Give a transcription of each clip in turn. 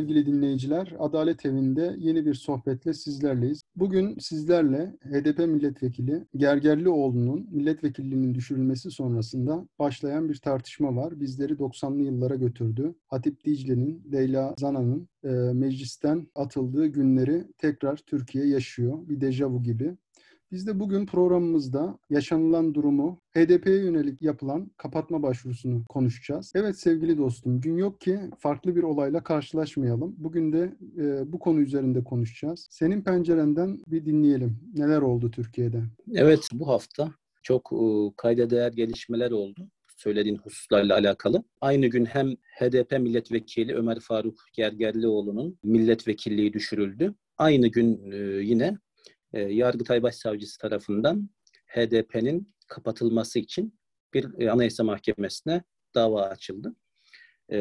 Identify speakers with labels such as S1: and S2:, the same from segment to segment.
S1: sevgili dinleyiciler. Adalet Evi'nde yeni bir sohbetle sizlerleyiz. Bugün sizlerle HDP milletvekili Gergerlioğlu'nun milletvekilliğinin düşürülmesi sonrasında başlayan bir tartışma var. Bizleri 90'lı yıllara götürdü. Hatip Dicle'nin, Leyla Zana'nın e, meclisten atıldığı günleri tekrar Türkiye yaşıyor. Bir dejavu gibi. Biz de bugün programımızda yaşanılan durumu, HDP'ye yönelik yapılan kapatma başvurusunu konuşacağız. Evet sevgili dostum, gün yok ki farklı bir olayla karşılaşmayalım. Bugün de e, bu konu üzerinde konuşacağız. Senin pencerenden bir dinleyelim. Neler oldu Türkiye'de?
S2: Evet, bu hafta çok e, kayda değer gelişmeler oldu söylediğin hususlarla alakalı. Aynı gün hem HDP milletvekili Ömer Faruk Gergerlioğlu'nun milletvekilliği düşürüldü. Aynı gün e, yine e, Yargıtay Başsavcısı tarafından HDP'nin kapatılması için bir e, Anayasa Mahkemesi'ne dava açıldı. E,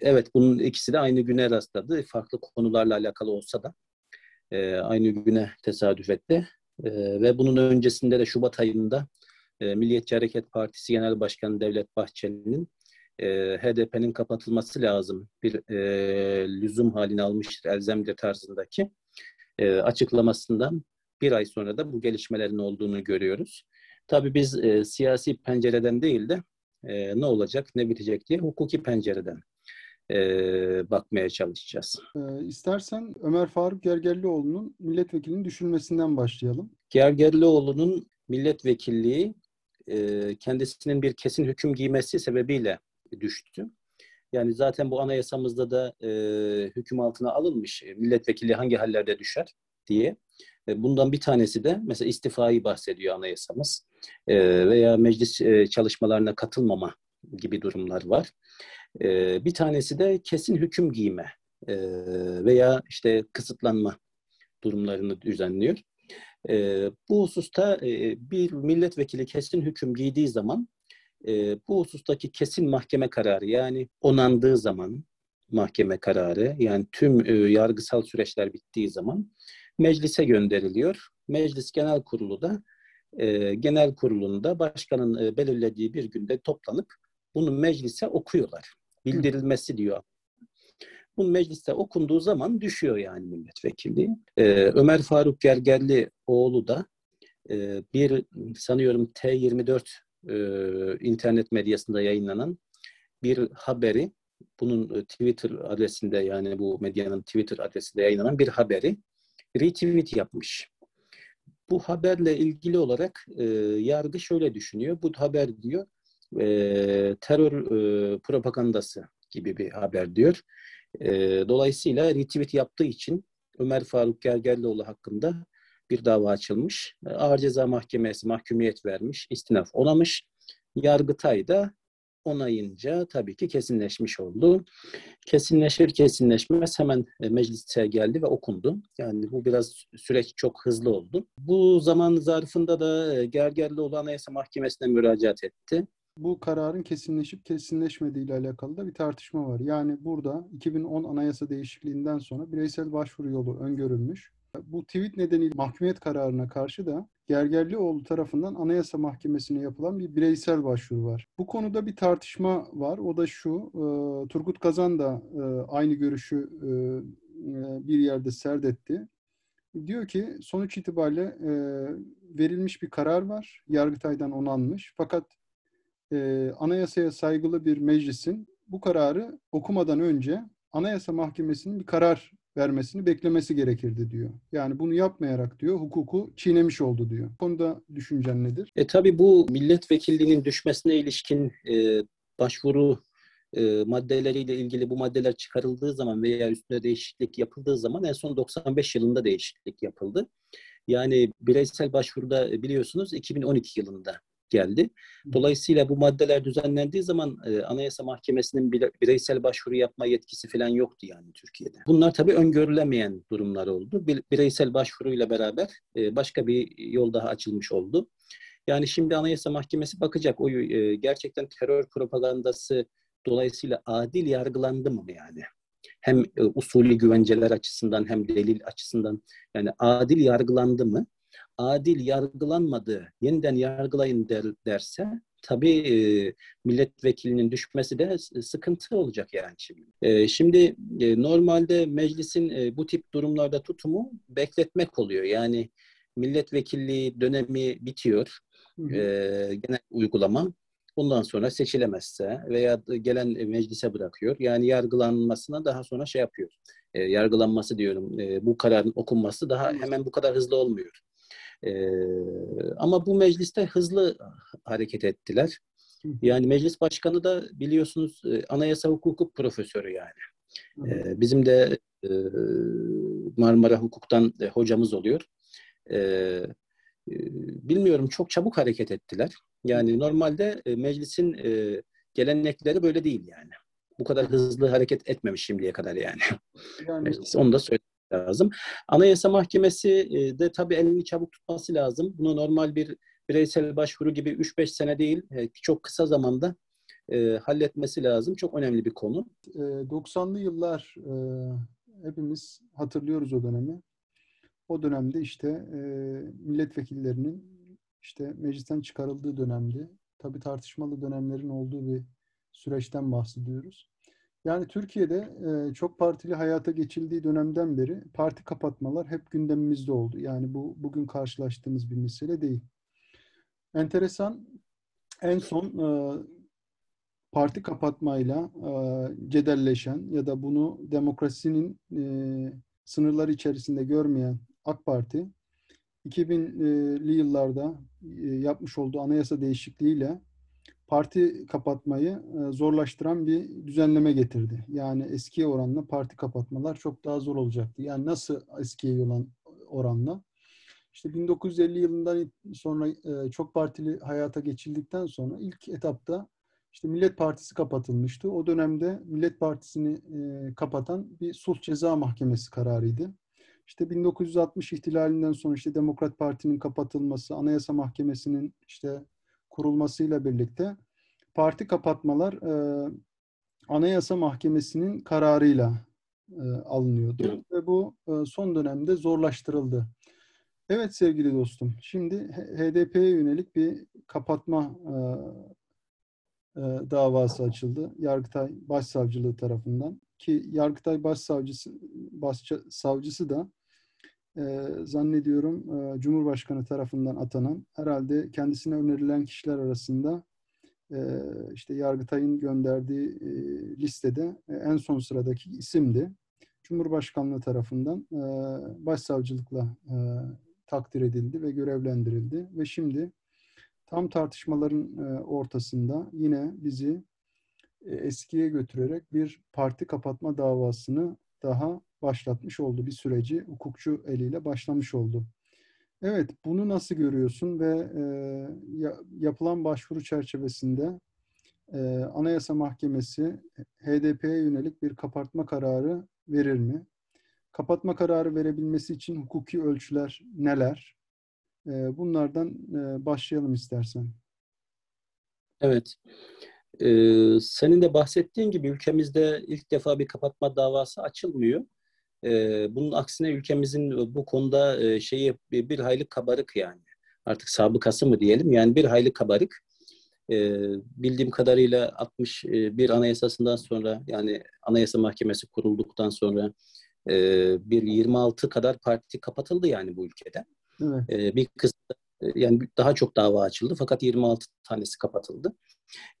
S2: evet bunun ikisi de aynı güne rastladı. Farklı konularla alakalı olsa da e, aynı güne tesadüf etti. E, ve bunun öncesinde de Şubat ayında e, Milliyetçi Hareket Partisi Genel Başkanı Devlet Bahçeli'nin e, HDP'nin kapatılması lazım bir e, lüzum halini almıştır elzemdir tarzındaki e, açıklamasından bir ay sonra da bu gelişmelerin olduğunu görüyoruz. Tabii biz e, siyasi pencereden değil de e, ne olacak, ne bitecek diye hukuki pencereden e, bakmaya çalışacağız.
S1: E, istersen Ömer Faruk Gergerlioğlu'nun milletvekilinin düşülmesinden başlayalım.
S2: Gergerlioğlu'nun milletvekilliği e, kendisinin bir kesin hüküm giymesi sebebiyle düştü. Yani zaten bu anayasamızda da e, hüküm altına alınmış milletvekili hangi hallerde düşer diye. E, bundan bir tanesi de mesela istifayı bahsediyor anayasamız e, veya meclis e, çalışmalarına katılmama gibi durumlar var. Bir tanesi de kesin hüküm giyme veya işte kısıtlanma durumlarını düzenliyor. Bu hususta bir milletvekili kesin hüküm giydiği zaman bu husustaki kesin mahkeme kararı yani onandığı zaman mahkeme kararı yani tüm yargısal süreçler bittiği zaman meclise gönderiliyor. Meclis Genel Kurulu da e, genel kurulunda başkanın e, belirlediği bir günde toplanıp bunu meclise okuyorlar. Bildirilmesi diyor. Bu mecliste okunduğu zaman düşüyor yani milletvekilliği. Ee, Ömer Faruk Gergerli oğlu da e, bir sanıyorum T24 e, internet medyasında yayınlanan bir haberi bunun e, Twitter adresinde yani bu medyanın Twitter adresinde yayınlanan bir haberi retweet yapmış. Bu haberle ilgili olarak e, yargı şöyle düşünüyor. Bu haber diyor e, terör e, propagandası gibi bir haber diyor. E, dolayısıyla retweet yaptığı için Ömer Faruk Gergerlioğlu hakkında bir dava açılmış. Ağır Ceza Mahkemesi mahkumiyet vermiş, istinaf onamış. Yargıtay da onayınca tabii ki kesinleşmiş oldu. Kesinleşir kesinleşmez hemen e, meclise geldi ve okundu. Yani bu biraz süreç çok hızlı oldu. Bu zaman zarfında da e, Gergerlioğlu Anayasa Mahkemesi'ne müracaat etti.
S1: Bu kararın kesinleşip kesinleşmediği ile alakalı da bir tartışma var. Yani burada 2010 anayasa değişikliğinden sonra bireysel başvuru yolu öngörülmüş. Bu tweet nedeniyle mahkumiyet kararına karşı da Gergerlioğlu tarafından Anayasa Mahkemesi'ne yapılan bir bireysel başvuru var. Bu konuda bir tartışma var. O da şu, e, Turgut Kazan da e, aynı görüşü e, e, bir yerde serdetti. Diyor ki sonuç itibariyle e, verilmiş bir karar var. Yargıtay'dan onanmış. Fakat e, anayasaya saygılı bir meclisin bu kararı okumadan önce Anayasa Mahkemesi'nin bir karar vermesini beklemesi gerekirdi diyor. Yani bunu yapmayarak diyor hukuku çiğnemiş oldu diyor. Bu konuda düşüncen nedir?
S2: E tabi bu milletvekilliğinin düşmesine ilişkin e, başvuru e, maddeleriyle ilgili bu maddeler çıkarıldığı zaman veya üstüne değişiklik yapıldığı zaman en son 95 yılında değişiklik yapıldı. Yani bireysel başvuruda biliyorsunuz 2012 yılında geldi. Dolayısıyla bu maddeler düzenlendiği zaman e, Anayasa Mahkemesi'nin bireysel başvuru yapma yetkisi falan yoktu yani Türkiye'de. Bunlar tabii öngörülemeyen durumlar oldu. Bir, bireysel başvuruyla beraber e, başka bir yol daha açılmış oldu. Yani şimdi Anayasa Mahkemesi bakacak o e, gerçekten terör propagandası dolayısıyla adil yargılandı mı yani? Hem e, usulü güvenceler açısından hem delil açısından yani adil yargılandı mı? Adil yargılanmadı, yeniden yargılayın der, derse tabii e, milletvekilinin düşmesi de sıkıntı olacak yani şimdi. E, şimdi e, normalde meclisin e, bu tip durumlarda tutumu bekletmek oluyor. Yani milletvekilliği dönemi bitiyor. E, genel uygulama. Bundan sonra seçilemezse veya gelen meclise bırakıyor. Yani yargılanmasına daha sonra şey yapıyor. E, yargılanması diyorum. E, bu kararın okunması daha hemen bu kadar hızlı olmuyor. E, ama bu mecliste hızlı hareket ettiler. Yani meclis başkanı da biliyorsunuz e, anayasa hukuku profesörü yani. E, bizim de e, Marmara Hukuk'tan e, hocamız oluyor. E, e, bilmiyorum çok çabuk hareket ettiler. Yani normalde e, meclisin e, gelenekleri böyle değil yani. Bu kadar hızlı hareket etmemiş şimdiye kadar yani. yani Meclis, onu da söylemek lazım. Anayasa Mahkemesi e, de tabii elini çabuk tutması lazım. Bunu normal bir bireysel başvuru gibi 3-5 sene değil, e, çok kısa zamanda e, halletmesi lazım. Çok önemli bir konu.
S1: E, 90'lı yıllar hepimiz hatırlıyoruz o dönemi. O dönemde işte milletvekillerinin işte meclisten çıkarıldığı dönemdi. Tabii tartışmalı dönemlerin olduğu bir süreçten bahsediyoruz. Yani Türkiye'de e, çok partili hayata geçildiği dönemden beri parti kapatmalar hep gündemimizde oldu. Yani bu bugün karşılaştığımız bir mesele değil. Enteresan en son e, parti kapatmayla e, cedelleşen ya da bunu demokrasinin e, sınırları içerisinde görmeyen AK Parti 2000'li yıllarda e, yapmış olduğu anayasa değişikliğiyle parti kapatmayı e, zorlaştıran bir düzenleme getirdi. Yani eskiye oranla parti kapatmalar çok daha zor olacaktı. Yani nasıl eskiye olan oranla? İşte 1950 yılından sonra e, çok partili hayata geçildikten sonra ilk etapta işte Millet Partisi kapatılmıştı. O dönemde Millet Partisi'ni kapatan bir sulh ceza mahkemesi kararıydı. İşte 1960 ihtilalinden sonra işte Demokrat Parti'nin kapatılması, Anayasa Mahkemesi'nin işte kurulmasıyla birlikte parti kapatmalar e, Anayasa Mahkemesi'nin kararıyla e, alınıyordu ve bu e, son dönemde zorlaştırıldı. Evet sevgili dostum, şimdi HDP'ye yönelik bir kapatma e, e, davası açıldı. Yargıtay Başsavcılığı tarafından ki Yargıtay Başsavcısı Başsavcısı da e, zannediyorum e, Cumhurbaşkanı tarafından atanan herhalde kendisine önerilen kişiler arasında işte Yargıtay'ın gönderdiği e, listede e, en son sıradaki isimdi. Cumhurbaşkanlığı tarafından e, başsavcılıkla e, takdir edildi ve görevlendirildi ve şimdi tam tartışmaların e, ortasında yine bizi e, eskiye götürerek bir parti kapatma davasını daha başlatmış oldu. Bir süreci hukukçu eliyle başlamış oldu. Evet, bunu nasıl görüyorsun ve e, yapılan başvuru çerçevesinde e, Anayasa Mahkemesi HDP'ye yönelik bir kapatma kararı verir mi? Kapatma kararı verebilmesi için hukuki ölçüler neler? E, bunlardan e, başlayalım istersen.
S2: Evet. Ee, senin de bahsettiğin gibi ülkemizde ilk defa bir kapatma davası açılmıyor. Bunun aksine ülkemizin bu konuda şeyi bir, hayli kabarık yani. Artık sabıkası mı diyelim yani bir hayli kabarık. Bildiğim kadarıyla 61 anayasasından sonra yani Anayasa Mahkemesi kurulduktan sonra bir 26 kadar parti kapatıldı yani bu ülkede. Evet. Bir kısmı yani daha çok dava açıldı fakat 26 tanesi kapatıldı.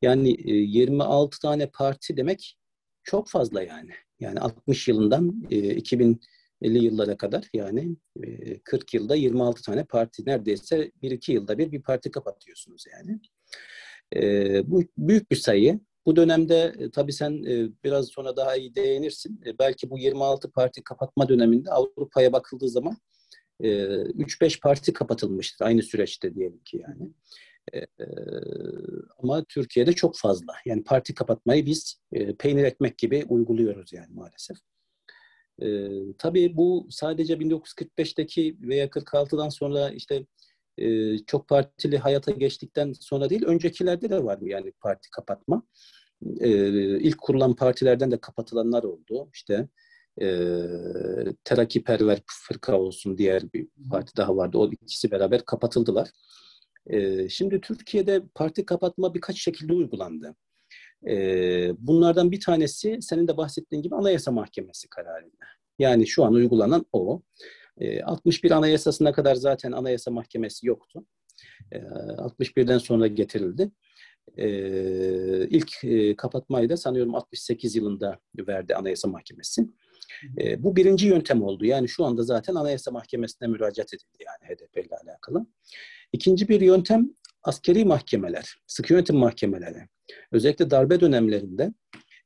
S2: Yani 26 e, tane parti demek çok fazla yani. Yani 60 yılından 2050 e, yıllara kadar yani 40 e, yılda 26 tane parti neredeyse 1-2 yılda bir bir parti kapatıyorsunuz yani. Bu büyük bir sayı. Bu dönemde tabii sen biraz sonra daha iyi değinirsin. Belki bu 26 parti kapatma döneminde Avrupa'ya bakıldığı zaman 3-5 parti kapatılmıştır aynı süreçte diyelim ki yani. E, ama Türkiye'de çok fazla. Yani parti kapatmayı biz e, peynir ekmek gibi uyguluyoruz yani maalesef. E, tabii bu sadece 1945'teki veya 46'dan sonra işte e, çok partili hayata geçtikten sonra değil, öncekilerde de var mı yani parti kapatma. E, ilk kurulan partilerden de kapatılanlar oldu. İşte e, Terakkiperver fırka olsun diğer bir parti daha vardı. O ikisi beraber kapatıldılar. E, şimdi Türkiye'de parti kapatma birkaç şekilde uygulandı. E, bunlardan bir tanesi senin de bahsettiğin gibi Anayasa Mahkemesi kararıyla. Yani şu an uygulanan o. E, 61 Anayasası'na kadar zaten Anayasa Mahkemesi yoktu. E, 61'den sonra getirildi. E, ilk e, kapatmayı da sanıyorum 68 yılında verdi Anayasa Mahkemesi. E, bu birinci yöntem oldu. Yani şu anda zaten Anayasa Mahkemesi'ne müracaat edildi yani HDP ile alakalı. İkinci bir yöntem askeri mahkemeler, sıkı yönetim mahkemeleri. Özellikle darbe dönemlerinde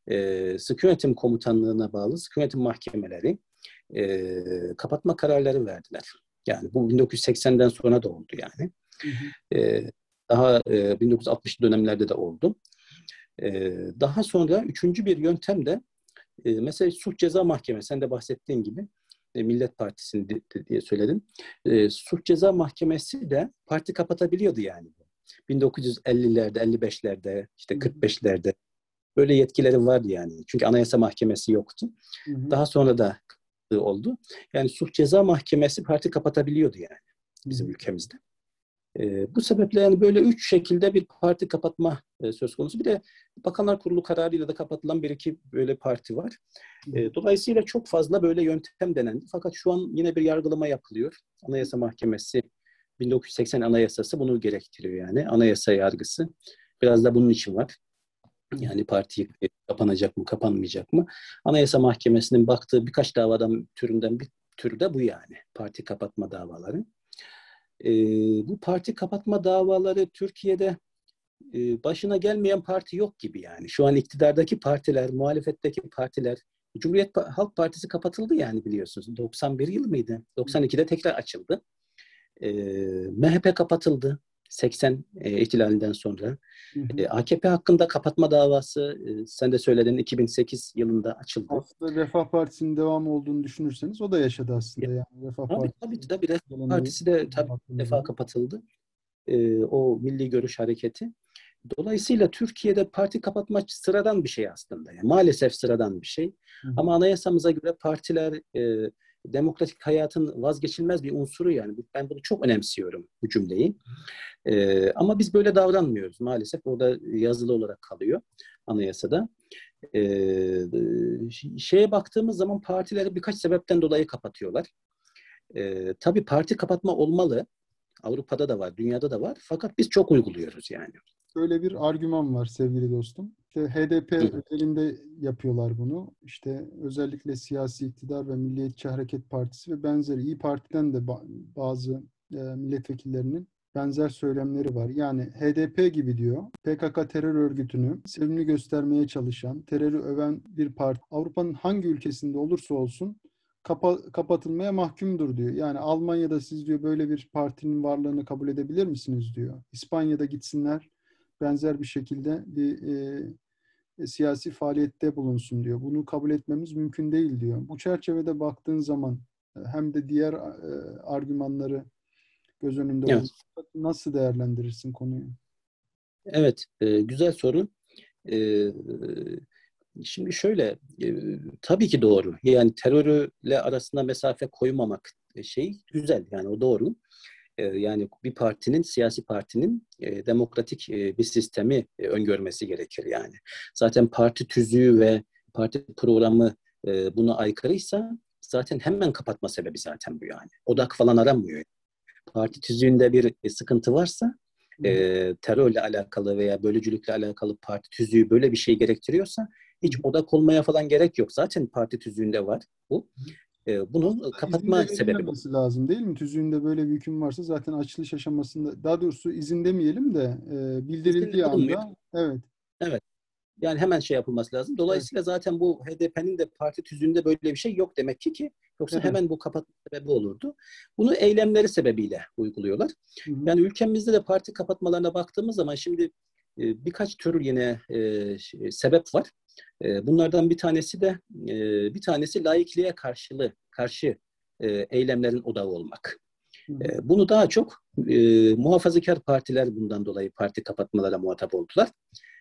S2: e, sıkı yönetim komutanlığına bağlı sıkı yönetim mahkemeleri e, kapatma kararları verdiler. Yani bu 1980'den sonra da oldu yani. Hı hı. E, daha e, 1960'lı dönemlerde de oldu. E, daha sonra üçüncü bir yöntem de e, mesela suç ceza mahkemesi, sen de bahsettiğin gibi e, Millet Partisi'ni diye söyledin. E, suç ceza mahkemesi de parti kapatabiliyordu yani. 1950'lerde, 55'lerde, işte 45'lerde böyle yetkileri vardı yani. Çünkü Anayasa Mahkemesi yoktu. Hı hı. Daha sonra da oldu. Yani suç ceza mahkemesi parti kapatabiliyordu yani bizim ülkemizde. E, bu sebeple yani böyle üç şekilde bir parti kapatma e, söz konusu. Bir de Bakanlar Kurulu kararıyla da kapatılan bir iki böyle parti var. E, dolayısıyla çok fazla böyle yöntem denendi. Fakat şu an yine bir yargılama yapılıyor. Anayasa Mahkemesi 1980 Anayasası bunu gerektiriyor yani. Anayasa yargısı. Biraz da bunun için var. Yani parti kapanacak mı, kapanmayacak mı? Anayasa Mahkemesi'nin baktığı birkaç davadan türünden bir türü de bu yani. Parti kapatma davaları. E, bu parti kapatma davaları Türkiye'de e, başına gelmeyen parti yok gibi yani. Şu an iktidardaki partiler, muhalefetteki partiler, Cumhuriyet Halk Partisi kapatıldı yani biliyorsunuz. 91 yıl mıydı? 92'de tekrar açıldı. E, MHP kapatıldı. 80 e, ihtilalinden sonra. Hı hı. E, AKP hakkında kapatma davası e, sen de söyledin 2008 yılında açıldı.
S1: Aslında Refah Partisi'nin devamı olduğunu düşünürseniz o da yaşadı aslında yani. Refah
S2: tabii, Partisi. Tabii tabii Refah Partisi de tabii defa kapatıldı. E, o Milli Görüş Hareketi. Dolayısıyla Türkiye'de parti kapatma sıradan bir şey aslında. Yani maalesef sıradan bir şey. Hı. Ama anayasamıza göre partiler e, demokratik hayatın vazgeçilmez bir unsuru yani. Ben bunu çok önemsiyorum bu cümleyi. Ee, ama biz böyle davranmıyoruz maalesef. Orada yazılı olarak kalıyor anayasada. Ee, şeye baktığımız zaman partileri birkaç sebepten dolayı kapatıyorlar. Ee, tabii parti kapatma olmalı. Avrupa'da da var, dünyada da var. Fakat biz çok uyguluyoruz yani.
S1: Böyle bir argüman var sevgili dostum. İşte HDP özelinde yapıyorlar bunu. İşte özellikle siyasi iktidar ve Milliyetçi Hareket Partisi ve benzeri İyi Parti'den de bazı e, milletvekillerinin benzer söylemleri var. Yani HDP gibi diyor. PKK terör örgütünü sevimli göstermeye çalışan, terörü öven bir parti Avrupa'nın hangi ülkesinde olursa olsun kapa, kapatılmaya mahkumdur diyor. Yani Almanya'da siz diyor böyle bir partinin varlığını kabul edebilir misiniz diyor. İspanya'da gitsinler benzer bir şekilde bir e, e, siyasi faaliyette bulunsun diyor. Bunu kabul etmemiz mümkün değil diyor. Bu çerçevede baktığın zaman e, hem de diğer e, argümanları göz önünde evet. nasıl değerlendirirsin konuyu?
S2: Evet, e, güzel soru. E, şimdi şöyle, e, tabii ki doğru. Yani terörle arasında mesafe koymamak şey güzel. Yani o doğru. E, yani bir partinin, siyasi partinin e, demokratik e, bir sistemi e, öngörmesi gerekir yani. Zaten parti tüzüğü ve parti programı e, buna aykırıysa zaten hemen kapatma sebebi zaten bu yani. Odak falan aramıyor parti tüzüğünde bir e, sıkıntı varsa e, terörle alakalı veya bölücülükle alakalı parti tüzüğü böyle bir şey gerektiriyorsa hiç odak olmaya falan gerek yok. Zaten parti tüzüğünde var bu. E, bunun kapatma sebebi bu.
S1: lazım değil mi? Tüzüğünde böyle bir hüküm varsa zaten açılış aşamasında daha doğrusu izin demeyelim de e, bildirildiği anda evet.
S2: Evet. Yani hemen şey yapılması lazım. Dolayısıyla evet. zaten bu HDP'nin de parti tüzüğünde böyle bir şey yok demek ki ki yoksa evet. hemen bu kapatma sebebi olurdu. Bunu eylemleri sebebiyle uyguluyorlar. Hı hı. Yani ülkemizde de parti kapatmalarına baktığımız zaman şimdi e, birkaç tür yine e, sebep var. E, bunlardan bir tanesi de e, bir tanesi laikliğe karşılığı karşı e, eylemlerin odağı olmak. E, bunu daha çok e, muhafazakar partiler bundan dolayı parti kapatmalara muhatap oldular.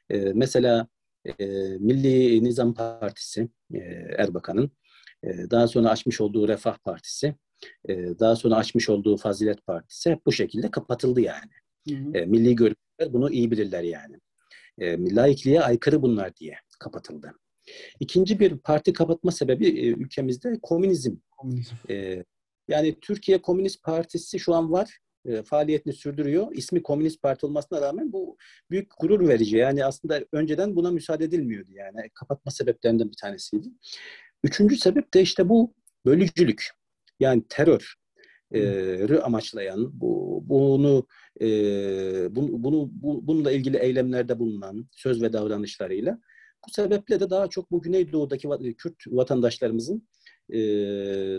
S2: E, mesela e, Milli Nizam Partisi e, Erbakan'ın, e, daha sonra açmış olduğu Refah Partisi, e, daha sonra açmış olduğu Fazilet Partisi hep bu şekilde kapatıldı yani. Hı hı. E, milli görüşler bunu iyi bilirler yani. E, laikliğe aykırı bunlar diye kapatıldı. İkinci bir parti kapatma sebebi e, ülkemizde komünizm. komünizm. E, yani Türkiye Komünist Partisi şu an var e, faaliyetini sürdürüyor. İsmi Komünist Parti olmasına rağmen bu büyük gurur verici. Yani aslında önceden buna müsaade edilmiyordu yani. Kapatma sebeplerinden bir tanesiydi. Üçüncü sebep de işte bu bölücülük. Yani terör e, amaçlayan, bu, bunu, e, bunu, bunu bu, bununla ilgili eylemlerde bulunan söz ve davranışlarıyla bu sebeple de daha çok bu Güneydoğu'daki Kürt vatandaşlarımızın e,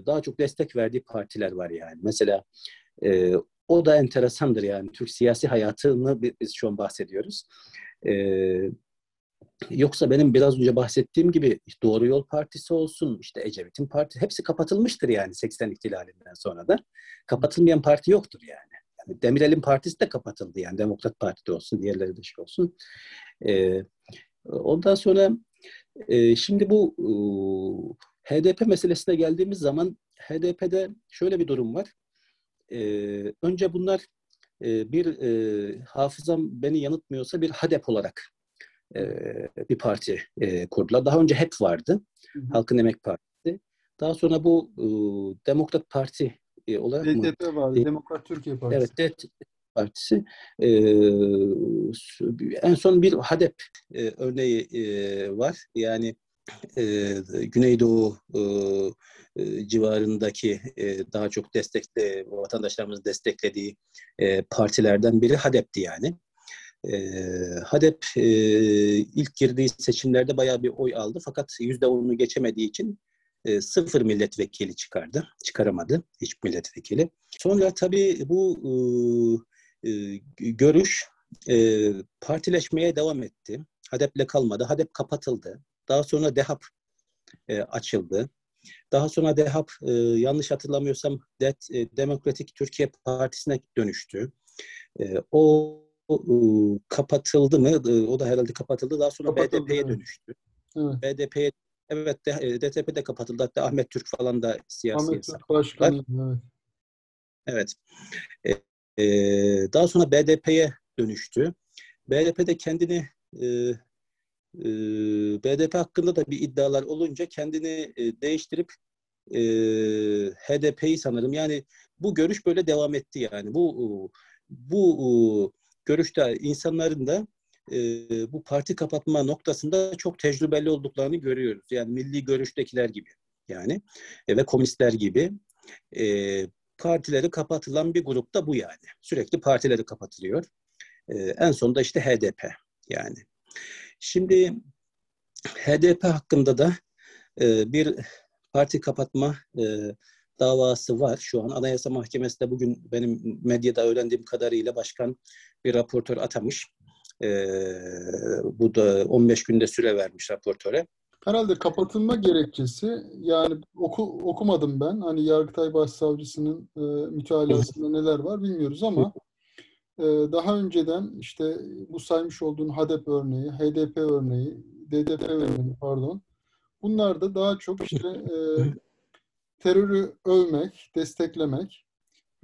S2: daha çok destek verdiği partiler var yani. Mesela e, o da enteresandır yani. Türk siyasi hayatını biz şu an bahsediyoruz. Ee, yoksa benim biraz önce bahsettiğim gibi Doğru Yol Partisi olsun, işte Ecevit'in parti hepsi kapatılmıştır yani 80 ihtilalinden sonra da. Kapatılmayan parti yoktur yani. yani Demirel'in partisi de kapatıldı yani. Demokrat Parti de olsun, diğerleri de şey olsun. Ee, ondan sonra e, şimdi bu e, HDP meselesine geldiğimiz zaman HDP'de şöyle bir durum var. E, önce bunlar e, bir e, hafızam beni yanıtmıyorsa bir HADEP olarak e, bir parti e, kurdular. Daha önce HEP vardı. Hı hı. Halkın Emek Partisi. Daha sonra bu e, Demokrat Parti e, olarak
S1: DTP mı? vardı. E, Demokrat Türkiye Partisi.
S2: Evet, DTP Partisi. E, en son bir HADEP e, örneği e, var. Yani e, Güneydoğu e, e, civarındaki e, daha çok destekli vatandaşlarımızın desteklediği e, partilerden biri HADEP'ti yani. E, HADEP ilk girdiği seçimlerde bayağı bir oy aldı fakat yüzde onunu geçemediği için sıfır milletvekili çıkardı. Çıkaramadı hiç milletvekili. Sonra tabii bu görüş partileşmeye devam etti. HADEP'le kalmadı. HADEP kapatıldı. Daha sonra DEHAP açıldı. Daha sonra DEHAP yanlış hatırlamıyorsam De, e, Demokratik Türkiye Partisi'ne dönüştü. O kapatıldı mı? E, o da herhalde kapatıldı. Daha sonra BDP'ye dönüştü. Evet. BDP'ye Evet, DTP de kapatıldı. Hatta Ahmet Türk falan da siyasi
S1: Ahmet Türk başkanı,
S2: evet. Evet. E, e, daha sonra BDP'ye dönüştü. BDP de kendini e, e, BDP hakkında da bir iddialar olunca kendini e, değiştirip e, HDP'yi sanırım yani bu görüş böyle devam etti yani bu bu görüşte insanların da e, bu parti kapatma noktasında çok tecrübeli olduklarını görüyoruz. Yani milli görüştekiler gibi yani e, ve komünistler gibi e, partileri kapatılan bir grupta bu yani. Sürekli partileri kapatılıyor. E, en sonunda işte HDP yani. Şimdi HDP hakkında da e, bir parti kapatma e, davası var. Şu an Anayasa Mahkemesi de bugün benim medyada öğrendiğim kadarıyla başkan bir raportör atamış. E, bu da 15 günde süre vermiş raportöre.
S1: Herhalde kapatılma gerekçesi yani oku, okumadım ben. Hani Yargıtay Başsavcısının e, mütalasında neler var bilmiyoruz ama ee, daha önceden işte bu saymış olduğun HADEP örneği, HDP örneği, DDP örneği pardon. Bunlar da daha çok işte e, terörü övmek, desteklemek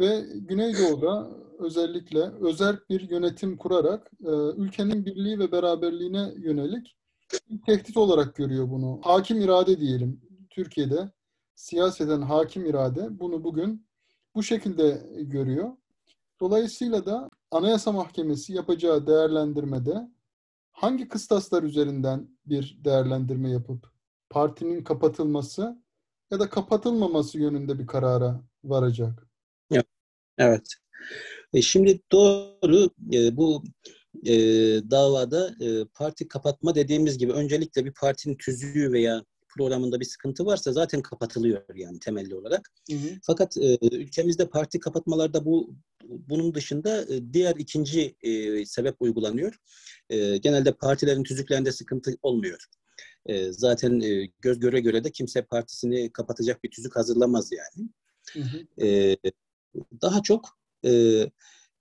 S1: ve Güneydoğu'da özellikle özel bir yönetim kurarak e, ülkenin birliği ve beraberliğine yönelik bir tehdit olarak görüyor bunu. Hakim irade diyelim Türkiye'de siyaseten hakim irade bunu bugün bu şekilde görüyor. Dolayısıyla da Anayasa Mahkemesi yapacağı değerlendirmede hangi kıstaslar üzerinden bir değerlendirme yapıp partinin kapatılması ya da kapatılmaması yönünde bir karara varacak?
S2: Evet. E şimdi doğru e, bu e, davada e, parti kapatma dediğimiz gibi öncelikle bir partinin tüzüğü veya programında bir sıkıntı varsa zaten kapatılıyor yani temelli olarak. Hı hı. Fakat e, ülkemizde parti kapatmalarda bu bunun dışında e, diğer ikinci e, sebep uygulanıyor. E, genelde partilerin tüzüklerinde sıkıntı olmuyor. E, zaten e, göz göre göre de kimse partisini kapatacak bir tüzük hazırlamaz yani. Hı hı. E, daha çok e,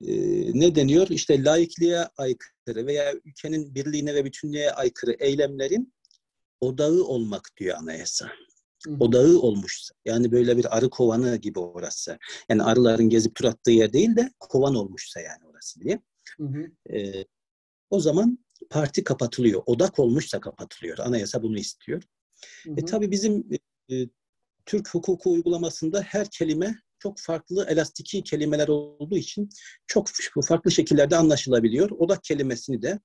S2: e, ne deniyor? İşte laikliğe aykırı veya ülkenin birliğine ve bütünlüğe aykırı eylemlerin odağı olmak diyor anayasa. Odağı olmuşsa. Yani böyle bir arı kovanı gibi orası. Yani arıların gezip tur attığı yer değil de kovan olmuşsa yani orası diye.
S1: Hı hı.
S2: E, o zaman parti kapatılıyor. Odak olmuşsa kapatılıyor. Anayasa bunu istiyor.
S1: Hı hı.
S2: E tabii bizim e, Türk hukuku uygulamasında her kelime çok farklı elastiki kelimeler olduğu için çok farklı şekillerde anlaşılabiliyor. Odak kelimesini de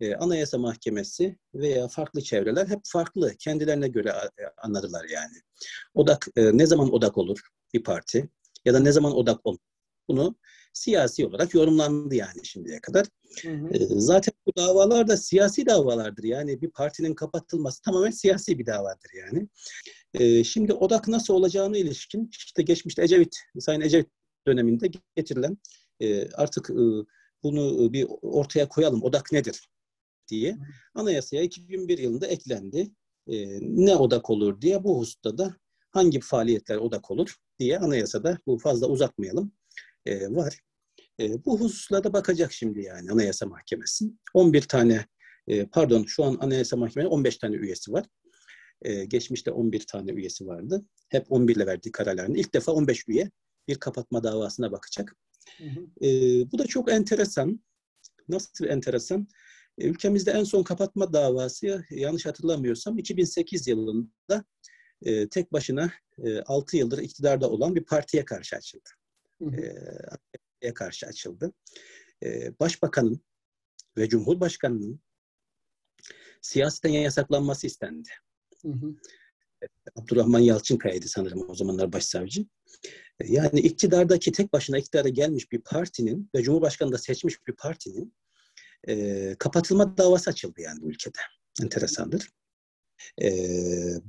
S2: e, Anayasa Mahkemesi veya farklı çevreler hep farklı kendilerine göre e, anladılar yani. Odak e, ne zaman odak olur bir parti ya da ne zaman odak olur? Bunu siyasi olarak yorumlandı yani şimdiye kadar.
S1: Hı hı.
S2: E, zaten bu davalar da siyasi davalardır. Yani bir partinin kapatılması tamamen siyasi bir davadır yani. E, şimdi odak nasıl olacağına ilişkin işte geçmişte Ecevit, Sayın Ecevit döneminde getirilen e, artık e, bunu bir ortaya koyalım. Odak nedir? diye anayasaya 2001 yılında eklendi. E, ne odak olur diye bu hususta da hangi faaliyetler odak olur diye anayasada bu fazla uzatmayalım e, var. E, bu hususlarda bakacak şimdi yani Anayasa Mahkemesi. 11 tane e, pardon şu an Anayasa Mahkemesi 15 tane üyesi var. E, geçmişte 11 tane üyesi vardı. Hep 11 ile verdiği kararlarını. İlk defa 15 üye bir kapatma davasına bakacak.
S1: Hı hı.
S2: E, bu da çok enteresan. Nasıl enteresan? E, Ülkemizde en son kapatma davası yanlış hatırlamıyorsam 2008 yılında e, tek başına e, 6 yıldır iktidarda olan bir partiye karşı açıldı.
S1: Hı hı.
S2: E, karşı açıldı. E, Başbakanın ve Cumhurbaşkanının siyasetten yasaklanması istendi.
S1: Hı hı.
S2: Abdurrahman Yalçınkaya'ydı sanırım o zamanlar başsavcı. E, Yani iktidardaki tek başına iktidara gelmiş bir partinin ve Cumhurbaşkanı da seçmiş bir partinin e, kapatılma davası açıldı yani bu ülkede. Enteresandır. E,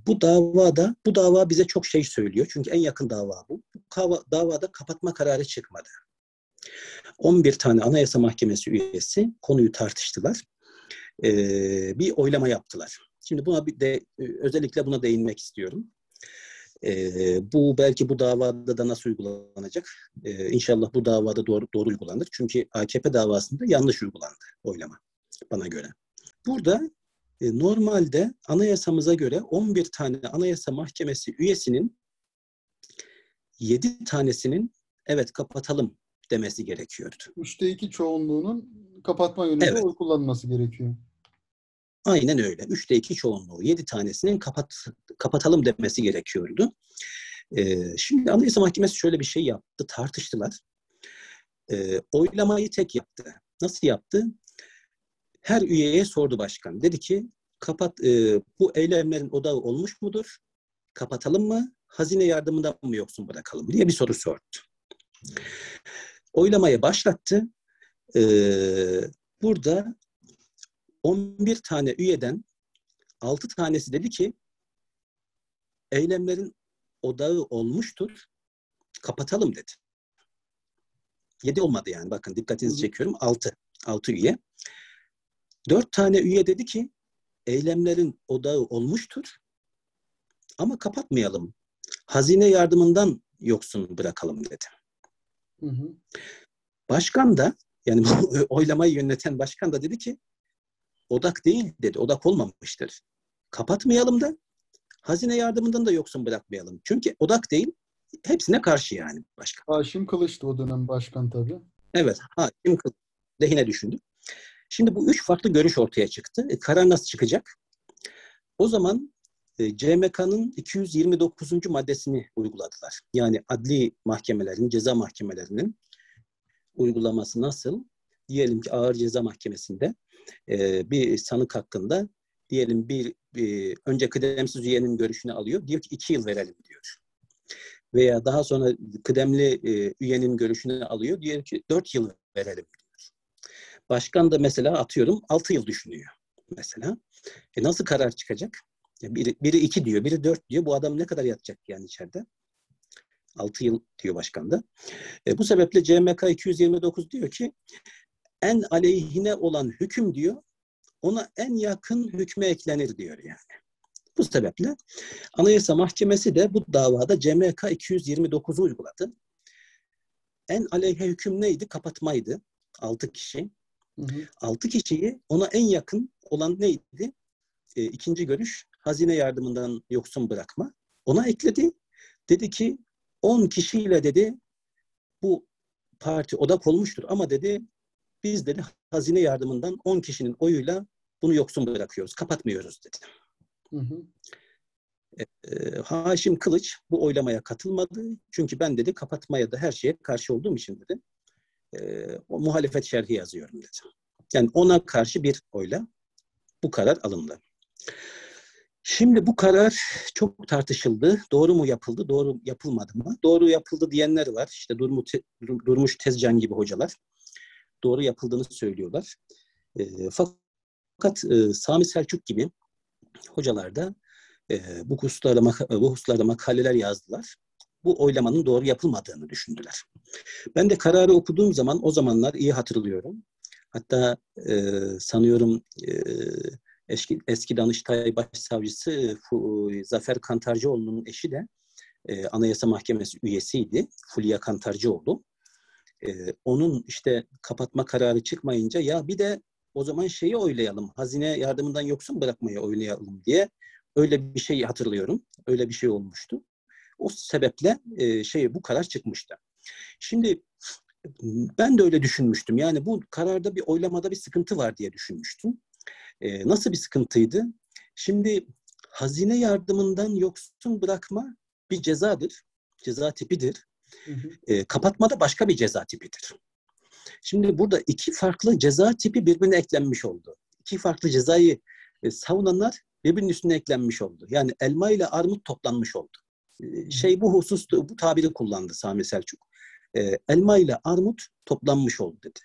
S2: bu davada, bu dava bize çok şey söylüyor. Çünkü en yakın dava bu. Bu kava- davada kapatma kararı çıkmadı. 11 tane Anayasa Mahkemesi üyesi konuyu tartıştılar. E, bir oylama yaptılar. Şimdi buna bir de özellikle buna değinmek istiyorum. E, bu belki bu davada da nasıl uygulanacak? E, inşallah bu davada doğru, doğru uygulanır. Çünkü AKP davasında yanlış uygulandı oylama bana göre. Burada e, normalde anayasamıza göre 11 tane Anayasa Mahkemesi üyesinin 7 tanesinin evet kapatalım demesi gerekiyordu.
S1: Üçte iki çoğunluğunun kapatma yönünde
S2: Evet.
S1: oy kullanması gerekiyor.
S2: Aynen öyle. Üçte iki çoğunluğu. Yedi tanesinin kapat, kapatalım demesi gerekiyordu. Ee, şimdi Anayasa Mahkemesi şöyle bir şey yaptı. Tartıştılar. Ee, oylamayı tek yaptı. Nasıl yaptı? Her üyeye sordu başkan. Dedi ki kapat e, bu eylemlerin odağı olmuş mudur? Kapatalım mı? Hazine yardımından mı yoksun bırakalım diye bir soru sordu. Oylamayı başlattı. Ee, burada 11 tane üyeden 6 tanesi dedi ki eylemlerin odağı olmuştur. Kapatalım dedi. 7 olmadı yani bakın dikkatinizi çekiyorum. 6. 6 üye. 4 tane üye dedi ki eylemlerin odağı olmuştur. Ama kapatmayalım. Hazine yardımından yoksun bırakalım dedi.
S1: Hı hı.
S2: Başkan da yani oylamayı yöneten başkan da dedi ki odak değil dedi. Odak olmamıştır. Kapatmayalım da hazine yardımından da yoksun bırakmayalım. Çünkü odak değil hepsine karşı yani başkan.
S1: Haşim Kılıç'tı o dönem başkan tabii.
S2: Evet. Hakim kıl- lehine düşündü. Şimdi bu üç farklı görüş ortaya çıktı. E, karar nasıl çıkacak? O zaman CMK'nın 229. maddesini uyguladılar. Yani adli mahkemelerin, ceza mahkemelerinin uygulaması nasıl? Diyelim ki ağır ceza mahkemesinde e, bir sanık hakkında diyelim bir, bir önce kıdemsiz üyenin görüşünü alıyor. Diyor ki iki yıl verelim diyor. Veya daha sonra kıdemli e, üyenin görüşünü alıyor. Diyor ki dört yıl verelim diyor. Başkan da mesela atıyorum altı yıl düşünüyor mesela. E nasıl karar çıkacak? Biri, biri iki diyor, biri dört diyor. Bu adam ne kadar yatacak yani içeride? Altı yıl diyor başkan da. E, bu sebeple CMK 229 diyor ki en aleyhine olan hüküm diyor ona en yakın hükme eklenir diyor yani. Bu sebeple Anayasa Mahkemesi de bu davada CMK 229'u uyguladı. En aleyhe hüküm neydi? Kapatmaydı. Altı kişi.
S1: Hı hı.
S2: Altı kişiyi ona en yakın olan neydi? E, ikinci görüş hazine yardımından yoksun bırakma. Ona ekledi. Dedi ki 10 kişiyle dedi bu parti odak olmuştur ama dedi biz dedi hazine yardımından 10 kişinin oyuyla bunu yoksun bırakıyoruz, kapatmıyoruz dedi. Hı hı. E, Haşim Kılıç bu oylamaya katılmadı. Çünkü ben dedi kapatmaya da her şeye karşı olduğum için dedi. E, o muhalefet şerhi yazıyorum dedi. Yani ona karşı bir oyla bu karar alındı. Şimdi bu karar çok tartışıldı. Doğru mu yapıldı, doğru yapılmadı mı? Doğru yapıldı diyenler var. İşte Durmuş, Tezcan gibi hocalar. Doğru yapıldığını söylüyorlar. E, fakat e, Sami Selçuk gibi hocalar da e, bu hususlarda, bu hususlarda makaleler yazdılar. Bu oylamanın doğru yapılmadığını düşündüler. Ben de kararı okuduğum zaman o zamanlar iyi hatırlıyorum. Hatta e, sanıyorum e, eski, eski Danıştay Başsavcısı Zafer Kantarcıoğlu'nun eşi de e, Anayasa Mahkemesi üyesiydi. Fulya Kantarcıoğlu. E, onun işte kapatma kararı çıkmayınca ya bir de o zaman şeyi oylayalım. Hazine yardımından yoksun bırakmayı oylayalım diye öyle bir şey hatırlıyorum. Öyle bir şey olmuştu. O sebeple e, şey bu karar çıkmıştı. Şimdi ben de öyle düşünmüştüm. Yani bu kararda bir oylamada bir sıkıntı var diye düşünmüştüm. E, nasıl bir sıkıntıydı? Şimdi hazine yardımından yoksun bırakma bir cezadır. Ceza tipidir. Hı hı. E, kapatma da başka bir ceza tipidir. Şimdi burada iki farklı ceza tipi birbirine eklenmiş oldu. İki farklı cezayı e, savunanlar birbirinin üstüne eklenmiş oldu. Yani elma ile armut toplanmış oldu. E, şey bu husus bu tabiri kullandı Sami Selçuk. E, elma ile armut toplanmış oldu dedi.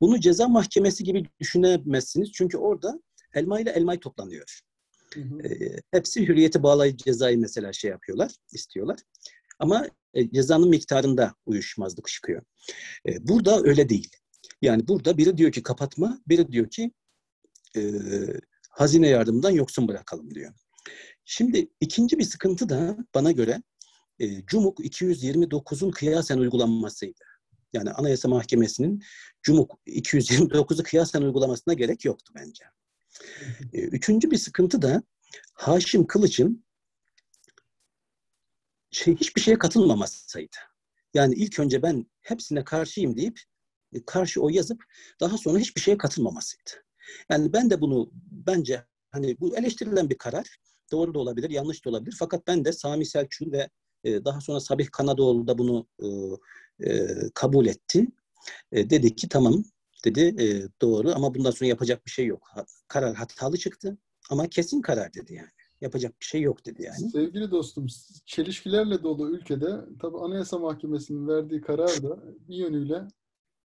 S2: Bunu ceza mahkemesi gibi düşünemezsiniz. Çünkü orada elma ile elmayı toplanıyor. Hı hı. E, hepsi hürriyeti bağlayıcı cezayı mesela şey yapıyorlar, istiyorlar. Ama e, cezanın miktarında uyuşmazlık çıkıyor. E, burada öyle değil. Yani burada biri diyor ki kapatma, biri diyor ki e, hazine yardımından yoksun bırakalım diyor. Şimdi ikinci bir sıkıntı da bana göre e, Cumuk 229'un kıyasen uygulanmasıydı. Yani Anayasa Mahkemesi'nin Cumuk 229'u kıyasen uygulamasına gerek yoktu bence. E, üçüncü bir sıkıntı da Haşim Kılıç'ın şey hiçbir şeye katılmamasıydı. Yani ilk önce ben hepsine karşıyım deyip e, karşı o yazıp daha sonra hiçbir şeye katılmamasıydı. Yani ben de bunu bence hani bu eleştirilen bir karar. Doğru da olabilir, yanlış da olabilir. Fakat ben de Sami Selçuk ve e, daha sonra Sabih Kanadoğlu da bunu e, e, kabul etti. E, dedi ki tamam dedi e, doğru ama bundan sonra yapacak bir şey yok. Karar hatalı çıktı ama kesin karar dedi yani. Yapacak bir şey yok dedi yani.
S1: Sevgili dostum, çelişkilerle dolu ülkede tabi Anayasa Mahkemesi'nin verdiği karar da bir yönüyle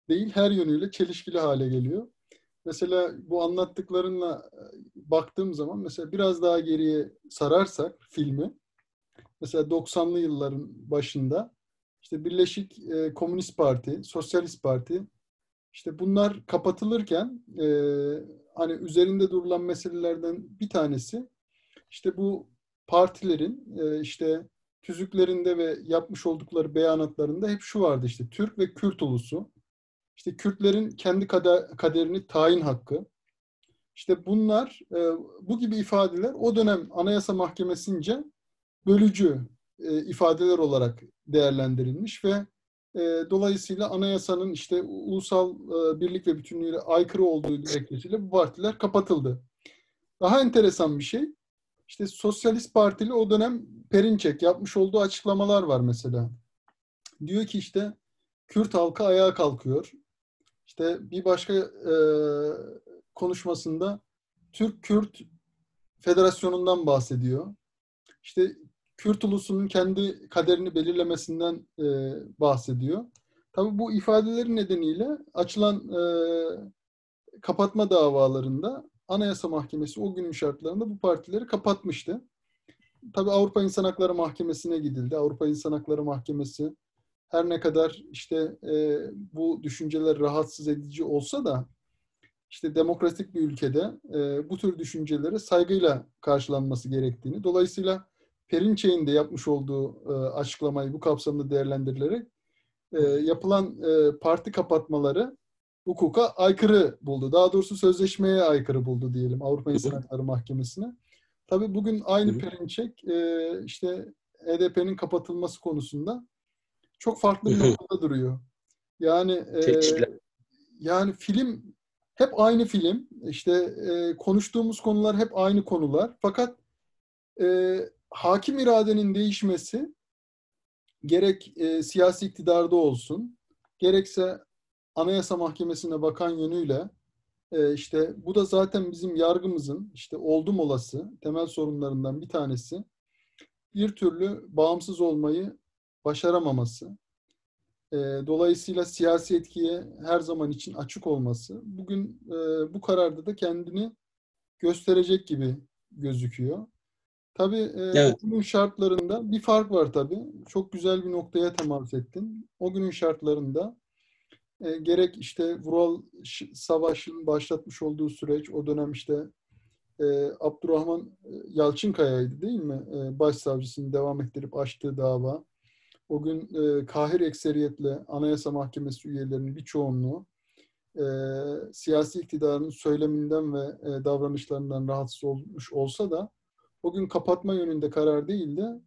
S1: değil her yönüyle çelişkili hale geliyor. Mesela bu anlattıklarınla e, baktığım zaman mesela biraz daha geriye sararsak filmi mesela 90'lı yılların başında işte Birleşik e, Komünist Parti, Sosyalist Parti işte bunlar kapatılırken e, hani üzerinde durulan meselelerden bir tanesi işte bu partilerin e, işte tüzüklerinde ve yapmış oldukları beyanatlarında hep şu vardı işte Türk ve Kürt ulusu işte Kürtlerin kendi kaderini tayin hakkı. İşte bunlar, e, bu gibi ifadeler o dönem Anayasa Mahkemesince bölücü e, ifadeler olarak değerlendirilmiş ve e, dolayısıyla anayasanın işte ulusal birlik ve bütünlüğüne aykırı olduğu gerekçesiyle bu partiler kapatıldı. Daha enteresan bir şey, işte Sosyalist Partili o dönem Perinçek yapmış olduğu açıklamalar var mesela. Diyor ki işte Kürt halkı ayağa kalkıyor. İşte bir başka e, konuşmasında Türk-Kürt Federasyonu'ndan bahsediyor. İşte Kürt ulusunun kendi kaderini belirlemesinden e, bahsediyor. Tabii bu ifadelerin nedeniyle açılan e, kapatma davalarında Anayasa Mahkemesi o günün şartlarında bu partileri kapatmıştı. Tabii Avrupa İnsan Hakları Mahkemesi'ne gidildi. Avrupa İnsan Hakları Mahkemesi her ne kadar işte e, bu düşünceler rahatsız edici olsa da işte demokratik bir ülkede e, bu tür düşüncelere saygıyla karşılanması gerektiğini, dolayısıyla Perinçek'in de yapmış olduğu e, açıklamayı bu kapsamda değerlendirilerek e, yapılan e, parti kapatmaları hukuka aykırı buldu. Daha doğrusu sözleşmeye aykırı buldu diyelim Avrupa İnsan Hakları Mahkemesi'ne. Tabii bugün aynı Perinçek e, işte HDP'nin kapatılması konusunda çok farklı bir noktada duruyor. Yani e, yani film hep aynı film. İşte e, konuştuğumuz konular hep aynı konular. Fakat e, hakim iradenin değişmesi gerek e, siyasi iktidarda olsun, gerekse Anayasa Mahkemesi'ne bakan yönüyle e, işte bu da zaten bizim yargımızın işte oldum olası temel sorunlarından bir tanesi bir türlü bağımsız olmayı başaramaması. E, dolayısıyla siyasi etkiye her zaman için açık olması. Bugün e, bu kararda da kendini gösterecek gibi gözüküyor. Tabii e, evet. o günün şartlarında bir fark var tabii. Çok güzel bir noktaya temas ettin. O günün şartlarında e, gerek işte Vural Savaş'ın başlatmış olduğu süreç, o dönem işte e, Abdurrahman e, Yalçınkaya'ydı değil mi? E, başsavcısını devam ettirip açtığı dava. O gün e, kahir ekseriyetle Anayasa Mahkemesi üyelerinin bir çoğunluğu e, siyasi iktidarın söyleminden ve e, davranışlarından rahatsız olmuş olsa da o gün kapatma yönünde karar değil de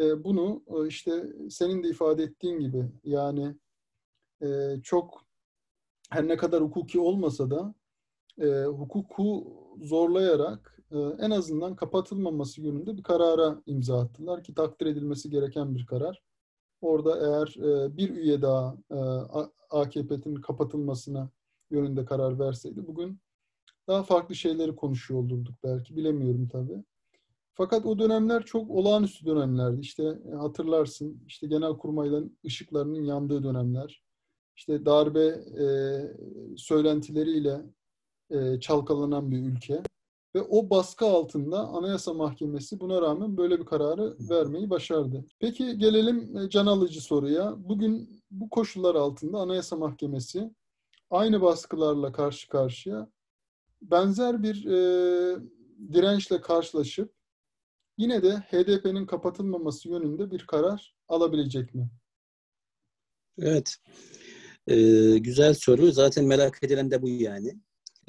S1: e, bunu e, işte senin de ifade ettiğin gibi yani e, çok her ne kadar hukuki olmasa da e, hukuku zorlayarak e, en azından kapatılmaması yönünde bir karara imza attılar ki takdir edilmesi gereken bir karar. Orada eğer e, bir üye daha e, AKP'nin kapatılmasına yönünde karar verseydi bugün daha farklı şeyleri konuşuyor olurduk belki bilemiyorum tabii. Fakat o dönemler çok olağanüstü dönemlerdi. İşte e, hatırlarsın işte genel kurmayların ışıklarının yandığı dönemler. İşte darbe e, söylentileriyle e, çalkalanan bir ülke. Ve o baskı altında Anayasa Mahkemesi buna rağmen böyle bir kararı vermeyi başardı. Peki gelelim e, can alıcı soruya. Bugün bu koşullar altında Anayasa Mahkemesi aynı baskılarla karşı karşıya benzer bir e, dirençle karşılaşıp yine de HDP'nin kapatılmaması yönünde bir karar alabilecek mi?
S2: Evet. Ee, güzel soru. Zaten merak edilen de bu yani.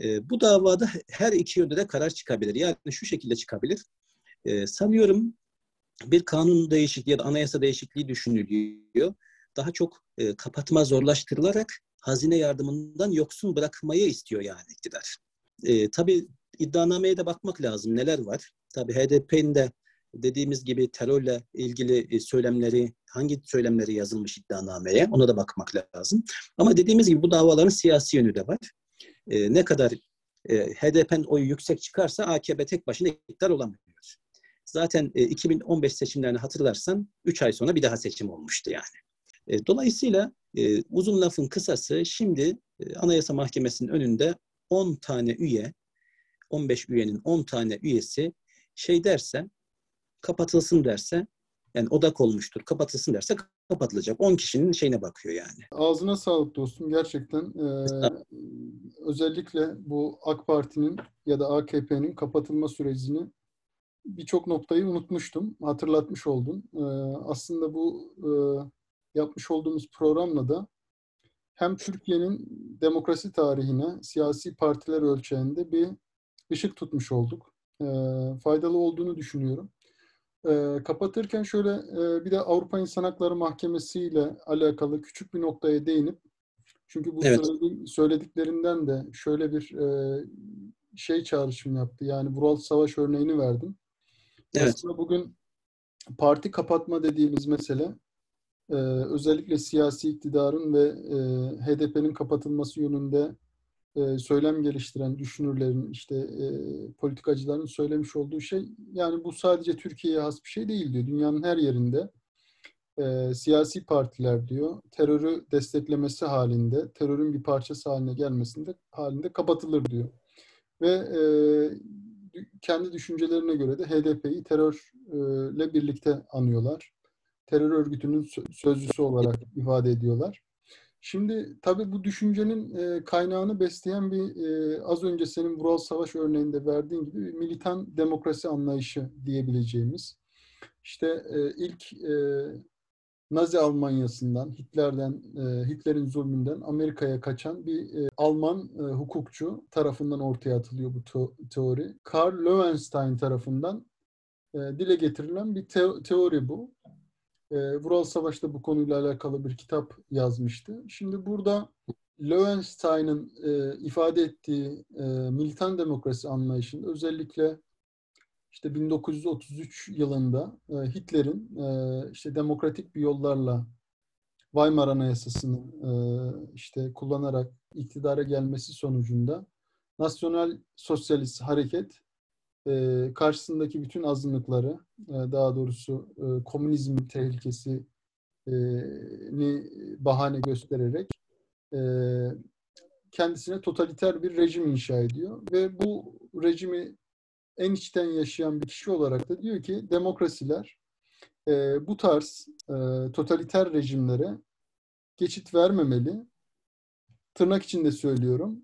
S2: Ee, bu davada her iki yönde de karar çıkabilir. Yani şu şekilde çıkabilir. Ee, sanıyorum bir kanun değişikliği ya da anayasa değişikliği düşünülüyor. Daha çok e, kapatma zorlaştırılarak hazine yardımından yoksun bırakmayı istiyor yani iktidar. E, tabii iddianameye de bakmak lazım. Neler var? Tabii HDP'nin de dediğimiz gibi terörle ilgili e, söylemleri, hangi söylemleri yazılmış iddianameye ona da bakmak lazım. Ama dediğimiz gibi bu davaların siyasi yönü de var. E, ne kadar e, HDP'nin oyu yüksek çıkarsa AKP tek başına iktidar olamıyor. Zaten e, 2015 seçimlerini hatırlarsan 3 ay sonra bir daha seçim olmuştu yani. E, dolayısıyla e, uzun lafın kısası şimdi e, Anayasa Mahkemesi'nin önünde 10 tane üye, 15 üyenin 10 tane üyesi şey derse kapatılsın derse yani odak olmuştur kapatılsın derse kapatılacak. 10 kişinin şeyine bakıyor yani.
S1: Ağzına sağlık dostum. Gerçekten e, özellikle bu AK Parti'nin ya da AKP'nin kapatılma sürecini birçok noktayı unutmuştum. Hatırlatmış oldum. E, aslında bu e, yapmış olduğumuz programla da hem Türkiye'nin demokrasi tarihine siyasi partiler ölçeğinde bir ışık tutmuş olduk. E, faydalı olduğunu düşünüyorum. E, kapatırken şöyle e, bir de Avrupa İnsan Hakları Mahkemesi ile alakalı küçük bir noktaya değinip çünkü bu evet. söylediklerinden de şöyle bir e, şey çağrışım yaptı. Yani Vural Savaş örneğini verdim. Evet. Aslında bugün parti kapatma dediğimiz mesele e, özellikle siyasi iktidarın ve e, HDP'nin kapatılması yönünde e, söylem geliştiren düşünürlerin, işte e, politikacıların söylemiş olduğu şey, yani bu sadece Türkiye'ye has bir şey değil diyor. Dünyanın her yerinde e, siyasi partiler diyor, terörü desteklemesi halinde, terörün bir parçası haline gelmesinde halinde kapatılır diyor. Ve e, kendi düşüncelerine göre de HDP'yi terörle birlikte anıyorlar. Terör örgütünün sözcüsü olarak ifade ediyorlar. Şimdi tabii bu düşüncenin e, kaynağını besleyen bir e, az önce senin Vural Savaş örneğinde verdiğin gibi bir militan demokrasi anlayışı diyebileceğimiz. İşte e, ilk e, Nazi Almanyası'ndan, Hitler'den, e, Hitler'in zulmünden Amerika'ya kaçan bir e, Alman e, hukukçu tarafından ortaya atılıyor bu teori. Karl Löwenstein tarafından e, dile getirilen bir te- teori bu. E, Vural Savaş da bu konuyla alakalı bir kitap yazmıştı. Şimdi burada Lowenstein'ın e, ifade ettiği e, militan demokrasi anlayışında özellikle işte 1933 yılında e, Hitler'in e, işte demokratik bir yollarla Weimar Anayasası'nı işte kullanarak iktidara gelmesi sonucunda Nasyonal Sosyalist Hareket e, karşısındaki bütün azınlıkları, e, daha doğrusu e, komünizmin tehlikesini bahane göstererek e, kendisine totaliter bir rejim inşa ediyor ve bu rejimi en içten yaşayan bir kişi olarak da diyor ki demokrasiler e, bu tarz e, totaliter rejimlere geçit vermemeli. Tırnak içinde söylüyorum.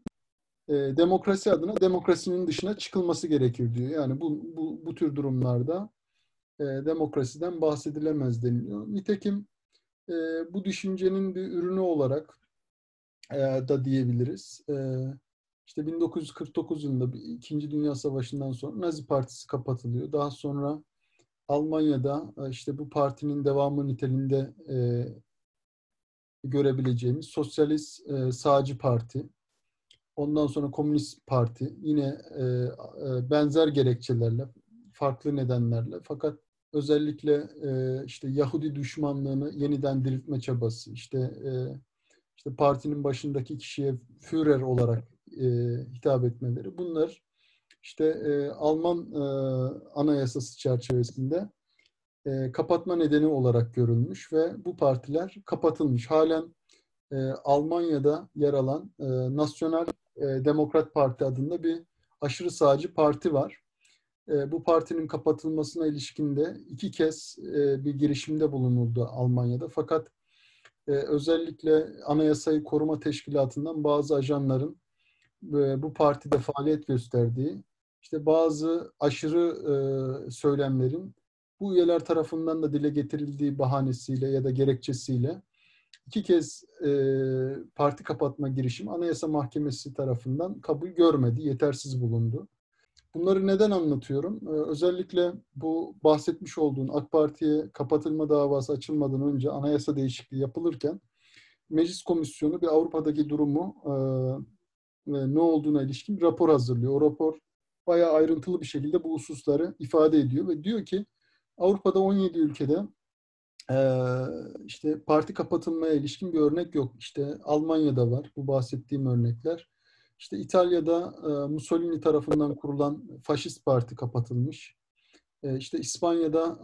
S1: E, demokrasi adına demokrasinin dışına çıkılması gerekir diyor. Yani bu, bu, bu tür durumlarda e, demokrasiden bahsedilemez deniliyor. Nitekim e, bu düşüncenin bir ürünü olarak e, da diyebiliriz. E, işte 1949 yılında İkinci Dünya Savaşı'ndan sonra Nazi Partisi kapatılıyor. Daha sonra Almanya'da e, işte bu partinin devamı niteliğinde e, görebileceğimiz Sosyalist e, Sağcı Parti, ondan sonra Komünist Parti yine e, e, benzer gerekçelerle, farklı nedenlerle fakat özellikle e, işte Yahudi düşmanlığını yeniden diriltme çabası, işte e, işte partinin başındaki kişiye Führer olarak e, hitap etmeleri. Bunlar işte e, Alman e, anayasası çerçevesinde e, kapatma nedeni olarak görülmüş ve bu partiler kapatılmış. Halen e, Almanya'da yer alan e, Nasyonel e, Demokrat Parti adında bir aşırı sağcı parti var. E, bu partinin kapatılmasına ilişkinde iki kez e, bir girişimde bulunuldu Almanya'da. Fakat özellikle Anayasayı Koruma Teşkilatı'ndan bazı ajanların e, bu partide faaliyet gösterdiği, işte bazı aşırı söylemlerin bu üyeler tarafından da dile getirildiği bahanesiyle ya da gerekçesiyle iki kez e, parti kapatma girişimi Anayasa Mahkemesi tarafından kabul görmedi, yetersiz bulundu. Bunları neden anlatıyorum? Ee, özellikle bu bahsetmiş olduğun AK Parti'ye kapatılma davası açılmadan önce anayasa değişikliği yapılırken Meclis Komisyonu bir Avrupa'daki durumu e, ve ne olduğuna ilişkin bir rapor hazırlıyor. O rapor bayağı ayrıntılı bir şekilde bu hususları ifade ediyor ve diyor ki Avrupa'da 17 ülkede e, işte parti kapatılmaya ilişkin bir örnek yok. İşte Almanya'da var bu bahsettiğim örnekler. İşte İtalya'da e, Mussolini tarafından kurulan faşist parti kapatılmış. E, işte İspanya'da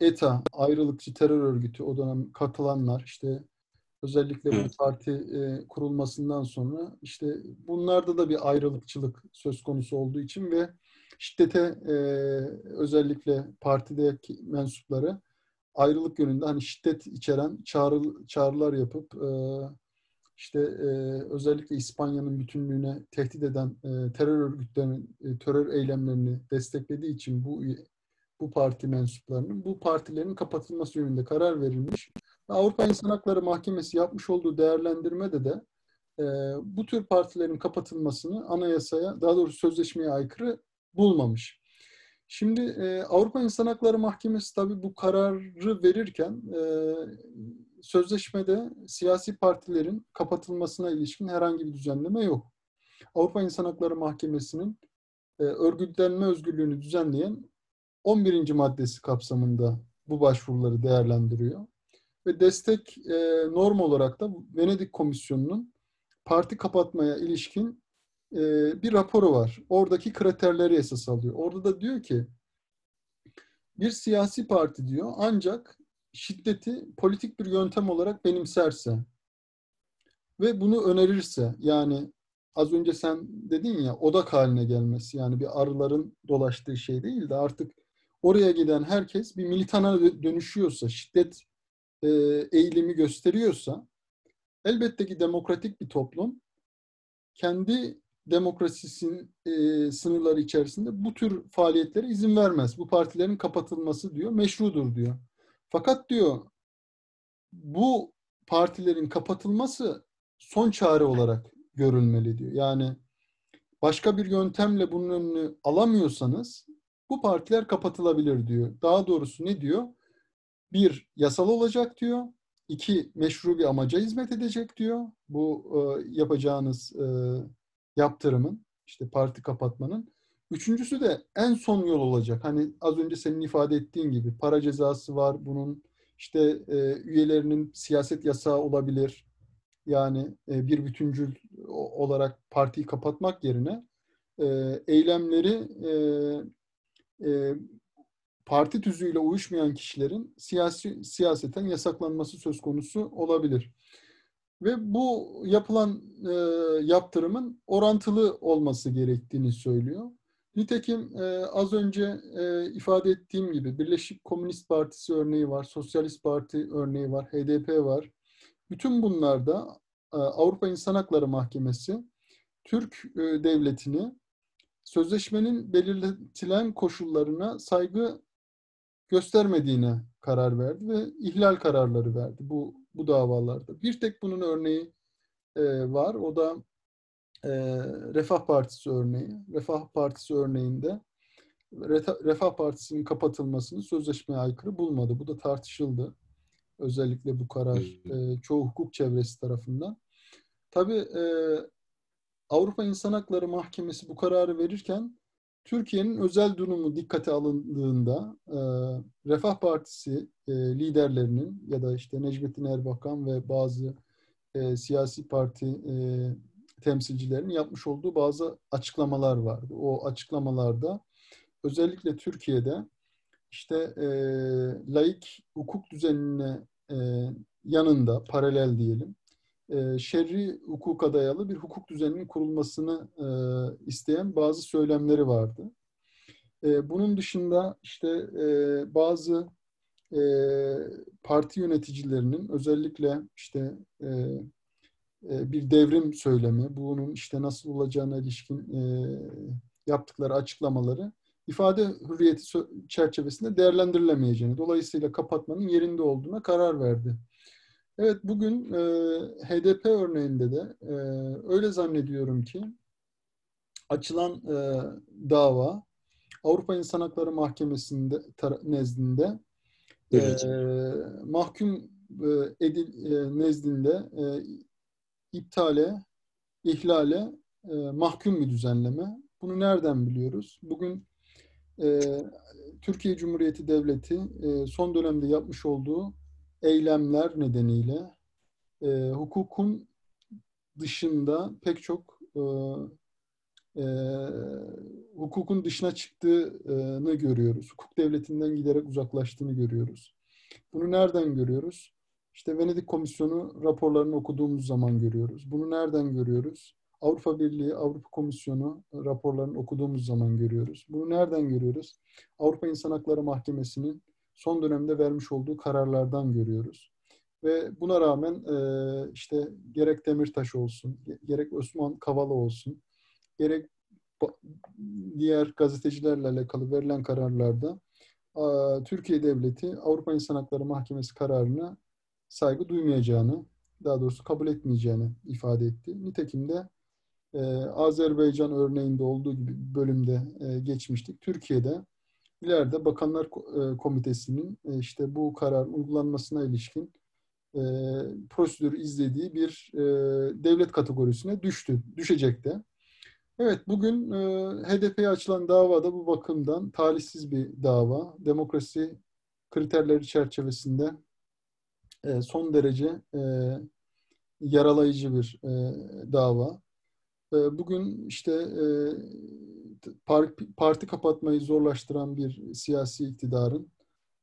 S1: e, ETA ayrılıkçı terör örgütü o dönem katılanlar işte özellikle bu parti e, kurulmasından sonra işte bunlarda da bir ayrılıkçılık söz konusu olduğu için ve şiddete e, özellikle partideki mensupları ayrılık yönünde hani şiddet içeren çağrı, çağrılar yapıp e, işte e, özellikle İspanya'nın bütünlüğüne tehdit eden e, terör örgütlerinin e, terör eylemlerini desteklediği için bu bu parti mensuplarının bu partilerin kapatılması yönünde karar verilmiş. Avrupa İnsan Hakları Mahkemesi yapmış olduğu değerlendirmede de e, bu tür partilerin kapatılmasını anayasaya, daha doğrusu sözleşmeye aykırı bulmamış. Şimdi e, Avrupa İnsan Hakları Mahkemesi tabii bu kararı verirken e, sözleşmede siyasi partilerin kapatılmasına ilişkin herhangi bir düzenleme yok. Avrupa İnsan Hakları Mahkemesi'nin e, örgütlenme özgürlüğünü düzenleyen 11. maddesi kapsamında bu başvuruları değerlendiriyor. Ve destek e, norm olarak da Venedik Komisyonu'nun parti kapatmaya ilişkin e, bir raporu var. Oradaki kriterleri esas alıyor. Orada da diyor ki bir siyasi parti diyor ancak şiddeti politik bir yöntem olarak benimserse ve bunu önerirse yani az önce sen dedin ya odak haline gelmesi yani bir arıların dolaştığı şey değil de artık oraya giden herkes bir militana dönüşüyorsa, şiddet e, eğilimi gösteriyorsa elbette ki demokratik bir toplum kendi demokrasisinin e, sınırları içerisinde bu tür faaliyetlere izin vermez. Bu partilerin kapatılması diyor meşrudur diyor. Fakat diyor bu partilerin kapatılması son çare olarak görülmeli diyor. Yani başka bir yöntemle bunun önünü alamıyorsanız bu partiler kapatılabilir diyor. Daha doğrusu ne diyor? Bir, yasal olacak diyor. iki meşru bir amaca hizmet edecek diyor. Bu e, yapacağınız e, yaptırımın, işte parti kapatmanın. Üçüncüsü de en son yol olacak. Hani az önce senin ifade ettiğin gibi para cezası var. Bunun işte e, üyelerinin siyaset yasağı olabilir. Yani e, bir bütüncül olarak partiyi kapatmak yerine e, eylemleri e, e, parti tüzüğüyle uyuşmayan kişilerin siyasi siyaseten yasaklanması söz konusu olabilir. Ve bu yapılan e, yaptırımın orantılı olması gerektiğini söylüyor. Nitekim e, az önce e, ifade ettiğim gibi Birleşik Komünist Partisi örneği var, Sosyalist Parti örneği var, HDP var. Bütün bunlarda e, Avrupa İnsan Hakları Mahkemesi Türk e, devletini sözleşmenin belirletilen koşullarına saygı göstermediğine karar verdi ve ihlal kararları verdi bu bu davalarda. Bir tek bunun örneği e, var. O da e, Refah Partisi örneği. Refah Partisi örneğinde Refah Partisi'nin kapatılmasını sözleşmeye aykırı bulmadı. Bu da tartışıldı. Özellikle bu karar e, çoğu hukuk çevresi tarafından. Tabii e, Avrupa İnsan Hakları Mahkemesi bu kararı verirken Türkiye'nin özel durumu dikkate alındığında e, Refah Partisi e, liderlerinin ya da işte Necmettin Erbakan ve bazı e, siyasi parti e, temsilcilerinin yapmış olduğu bazı açıklamalar vardı. O açıklamalarda özellikle Türkiye'de işte e, laik hukuk düzenine e, yanında paralel diyelim e, şerri hukuka dayalı bir hukuk düzeninin kurulmasını e, isteyen bazı söylemleri vardı. E, bunun dışında işte e, bazı parti yöneticilerinin özellikle işte bir devrim söylemi, bunun işte nasıl olacağına ilişkin yaptıkları açıklamaları ifade hürriyeti çerçevesinde değerlendirilemeyeceğini, dolayısıyla kapatmanın yerinde olduğuna karar verdi. Evet bugün e, HDP örneğinde de e, öyle zannediyorum ki açılan e, dava Avrupa İnsan Hakları Mahkemesi'nde nezdinde e, mahkum e, edil e, nezdinde e, iptale, ihlale e, mahkum bir düzenleme. Bunu nereden biliyoruz? Bugün e, Türkiye Cumhuriyeti Devleti e, son dönemde yapmış olduğu eylemler nedeniyle e, hukukun dışında pek çok e, e, hukukun dışına çıktığını görüyoruz. Hukuk devletinden giderek uzaklaştığını görüyoruz. Bunu nereden görüyoruz? İşte Venedik Komisyonu raporlarını okuduğumuz zaman görüyoruz. Bunu nereden görüyoruz? Avrupa Birliği, Avrupa Komisyonu raporlarını okuduğumuz zaman görüyoruz. Bunu nereden görüyoruz? Avrupa İnsan Hakları Mahkemesi'nin son dönemde vermiş olduğu kararlardan görüyoruz. Ve buna rağmen e, işte gerek Demirtaş olsun, gerek Osman Kavala olsun, gerek diğer gazetecilerle alakalı verilen kararlarda Türkiye Devleti Avrupa İnsan Hakları Mahkemesi kararına saygı duymayacağını, daha doğrusu kabul etmeyeceğini ifade etti. Nitekim de e, Azerbaycan örneğinde olduğu gibi bölümde e, geçmiştik. Türkiye'de ileride Bakanlar e, Komitesi'nin e, işte bu karar uygulanmasına ilişkin e, prosedür izlediği bir devlet kategorisine düştü, düşecek de. Evet, bugün HDP'ye açılan dava da bu bakımdan talihsiz bir dava. Demokrasi kriterleri çerçevesinde son derece yaralayıcı bir dava. Bugün işte parti kapatmayı zorlaştıran bir siyasi iktidarın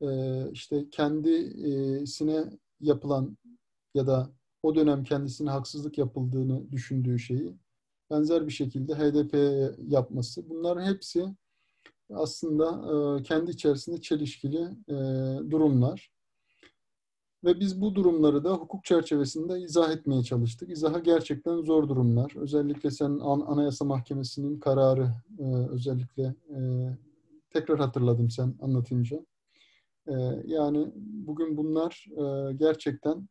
S1: e, işte kendisine yapılan ya da o dönem kendisine haksızlık yapıldığını düşündüğü şeyi benzer bir şekilde HDP yapması. Bunların hepsi aslında e, kendi içerisinde çelişkili e, durumlar. Ve biz bu durumları da hukuk çerçevesinde izah etmeye çalıştık. İzaha gerçekten zor durumlar. Özellikle sen Anayasa Mahkemesi'nin kararı e, özellikle e, tekrar hatırladım sen anlatınca. E, yani bugün bunlar e, gerçekten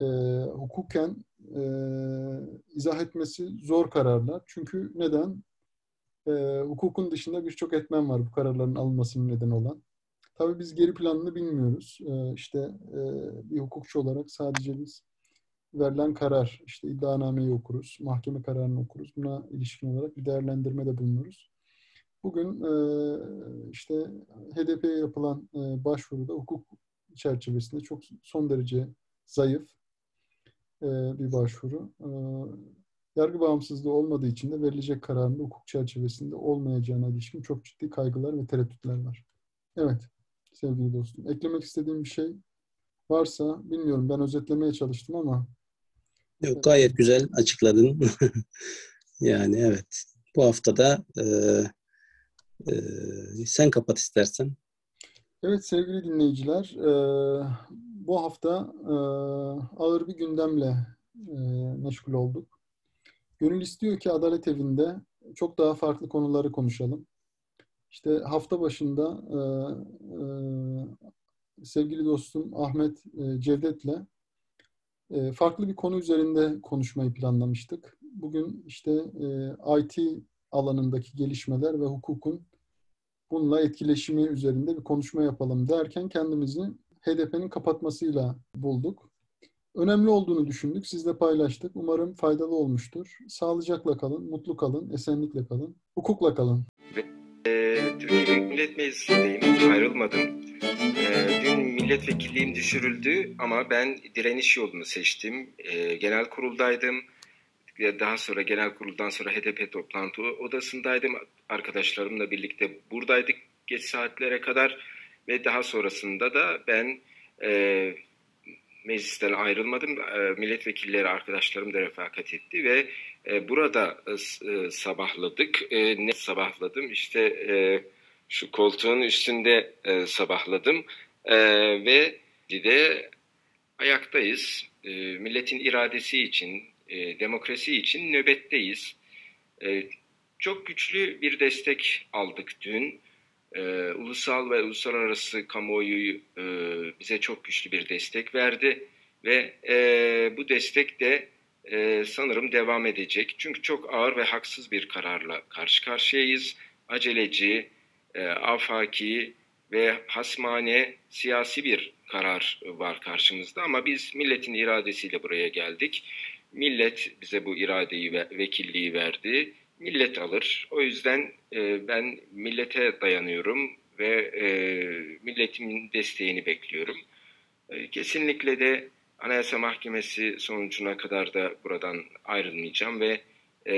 S1: e, hukuken e, izah etmesi zor kararlar. Çünkü neden? E, hukukun dışında birçok etmen var bu kararların alınmasının neden olan Tabii biz geri planını bilmiyoruz. Ee, işte e, bir hukukçu olarak sadece biz verilen karar, işte iddianameyi okuruz, mahkeme kararını okuruz. Buna ilişkin olarak bir değerlendirmede bulunuruz. Bugün e, işte HDP'ye yapılan e, başvuruda hukuk çerçevesinde çok son derece zayıf e, bir başvuru. E, yargı bağımsızlığı olmadığı için de verilecek kararın hukuk çerçevesinde olmayacağına ilişkin çok ciddi kaygılar ve tereddütler var. Evet sevgili dostum. Eklemek istediğim bir şey varsa bilmiyorum. Ben özetlemeye çalıştım ama
S2: Yok, gayet güzel açıkladın. yani evet. Bu haftada e, e, sen kapat istersen.
S1: Evet sevgili dinleyiciler, e, bu hafta e, ağır bir gündemle e, meşgul olduk. Gönül istiyor ki Adalet Evi'nde çok daha farklı konuları konuşalım. İşte hafta başında e, e, sevgili dostum Ahmet e, Cevdet'le e, farklı bir konu üzerinde konuşmayı planlamıştık. Bugün işte e, IT alanındaki gelişmeler ve hukukun bununla etkileşimi üzerinde bir konuşma yapalım derken kendimizi HDP'nin kapatmasıyla bulduk. Önemli olduğunu düşündük, sizle paylaştık. Umarım faydalı olmuştur. Sağlıcakla kalın, mutlu kalın, esenlikle kalın, hukukla kalın.
S3: Ee, Türkiye Büyük Millet Meclisi'ndeyim, ayrılmadım. Ee, dün milletvekilliğim düşürüldü ama ben direniş yolunu seçtim. Ee, genel kuruldaydım. Daha sonra genel kuruldan sonra HDP toplantı odasındaydım. Arkadaşlarımla birlikte buradaydık geç saatlere kadar ve daha sonrasında da ben e, meclisten ayrılmadım. E, milletvekilleri arkadaşlarım da refakat etti ve e, burada e, sabahladık. E, ne sabahladım? İşte e, şu koltuğun üstünde e, sabahladım e, ve de ayaktayız. E, milletin iradesi için, e, demokrasi için nöbetteyiz. E, çok güçlü bir destek aldık dün. E, ulusal ve uluslararası kamuoyu e, bize çok güçlü bir destek verdi ve e, bu destek de e, sanırım devam edecek. Çünkü çok ağır ve haksız bir kararla karşı karşıyayız. Aceleci, e, afaki ve hasmane siyasi bir karar var karşımızda ama biz milletin iradesiyle buraya geldik. Millet bize bu iradeyi ve vekilliği verdi. Millet alır. O yüzden e, ben millete dayanıyorum ve e, milletimin desteğini bekliyorum. E, kesinlikle de Anayasa Mahkemesi sonucuna kadar da buradan ayrılmayacağım ve e,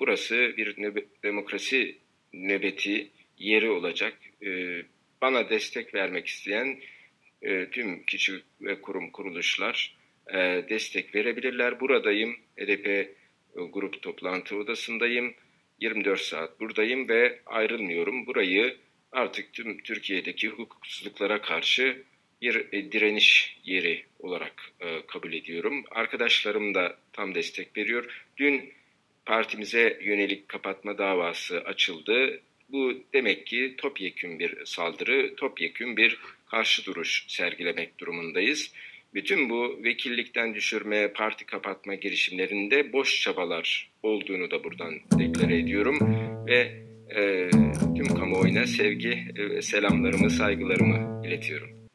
S3: burası bir nöbe, demokrasi nöbeti yeri olacak. E, bana destek vermek isteyen e, tüm kişi ve kurum kuruluşlar e, destek verebilirler. Buradayım. HDP e, grup toplantı odasındayım. 24 saat buradayım ve ayrılmıyorum. Burayı artık tüm Türkiye'deki hukuksuzluklara karşı bir e, direniş yeri olarak e, kabul ediyorum. Arkadaşlarım da tam destek veriyor. Dün partimize yönelik kapatma davası açıldı. Bu demek ki topyekün bir saldırı, topyekün bir karşı duruş sergilemek durumundayız. Bütün bu vekillikten düşürme, parti kapatma girişimlerinde boş çabalar olduğunu da buradan deklare ediyorum ve e, tüm kamuoyuna sevgi, e, selamlarımı, saygılarımı iletiyorum.